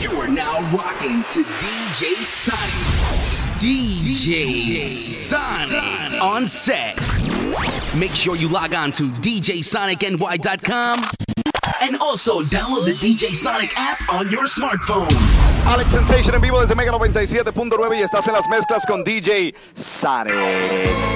You are now rocking to DJ Sonic. DJ Sonic on set. Make sure you log on to DJSonicNY.com and also download the DJ Sonic app on your smartphone. Alex Sensation en vivo desde Mega 97.9 y estás en las mezclas con DJ Sonic.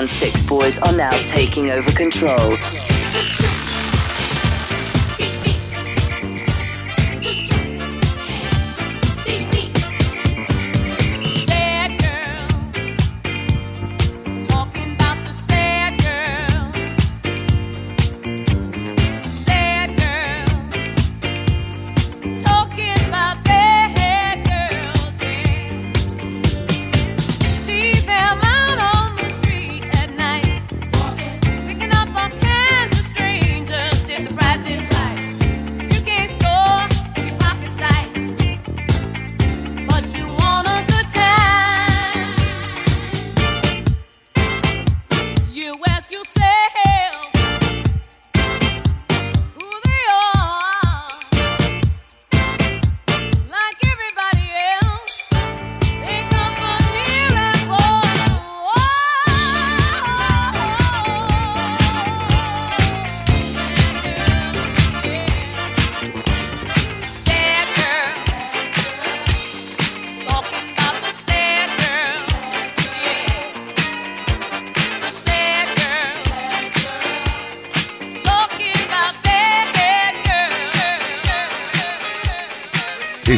One Six Boys are now taking over control.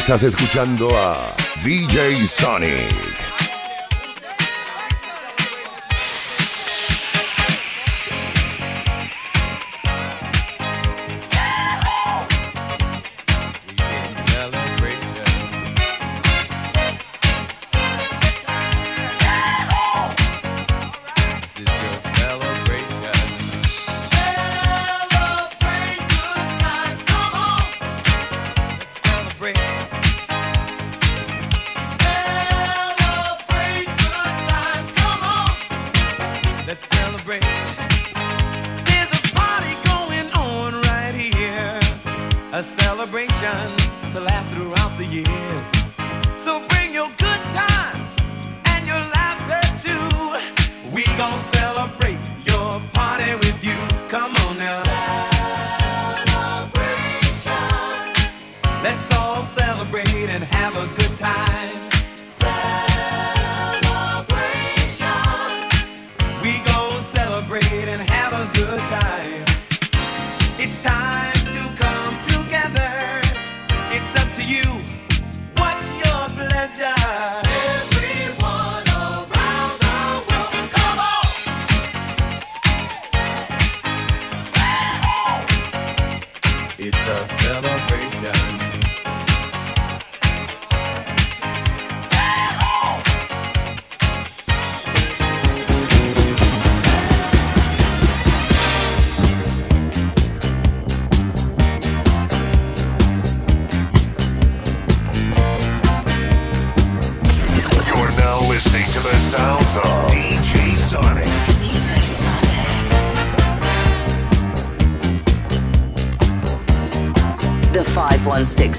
Estás escuchando a DJ Sonic. Let's all celebrate and have a good time.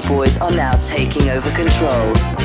Boys are now taking over control.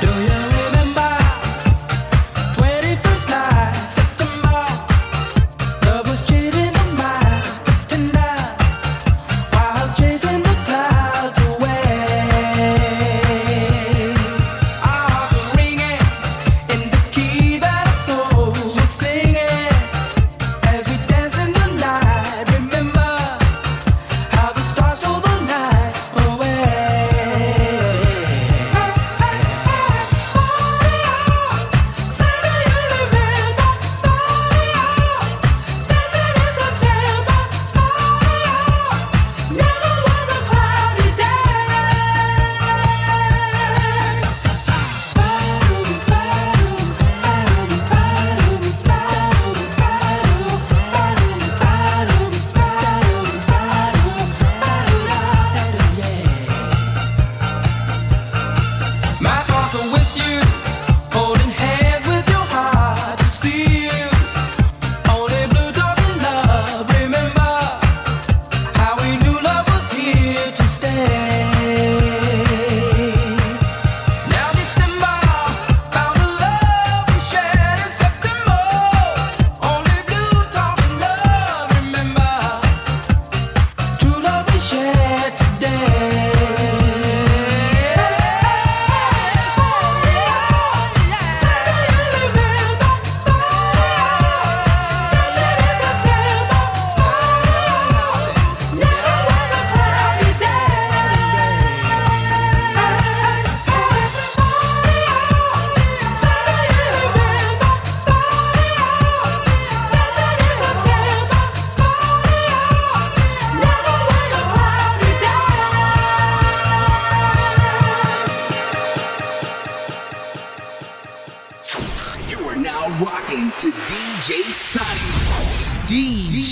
Do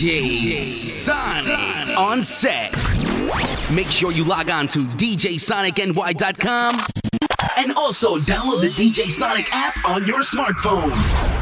DJ Sonic on set. Make sure you log on to DJSonicNY.com and also download the DJ Sonic app on your smartphone.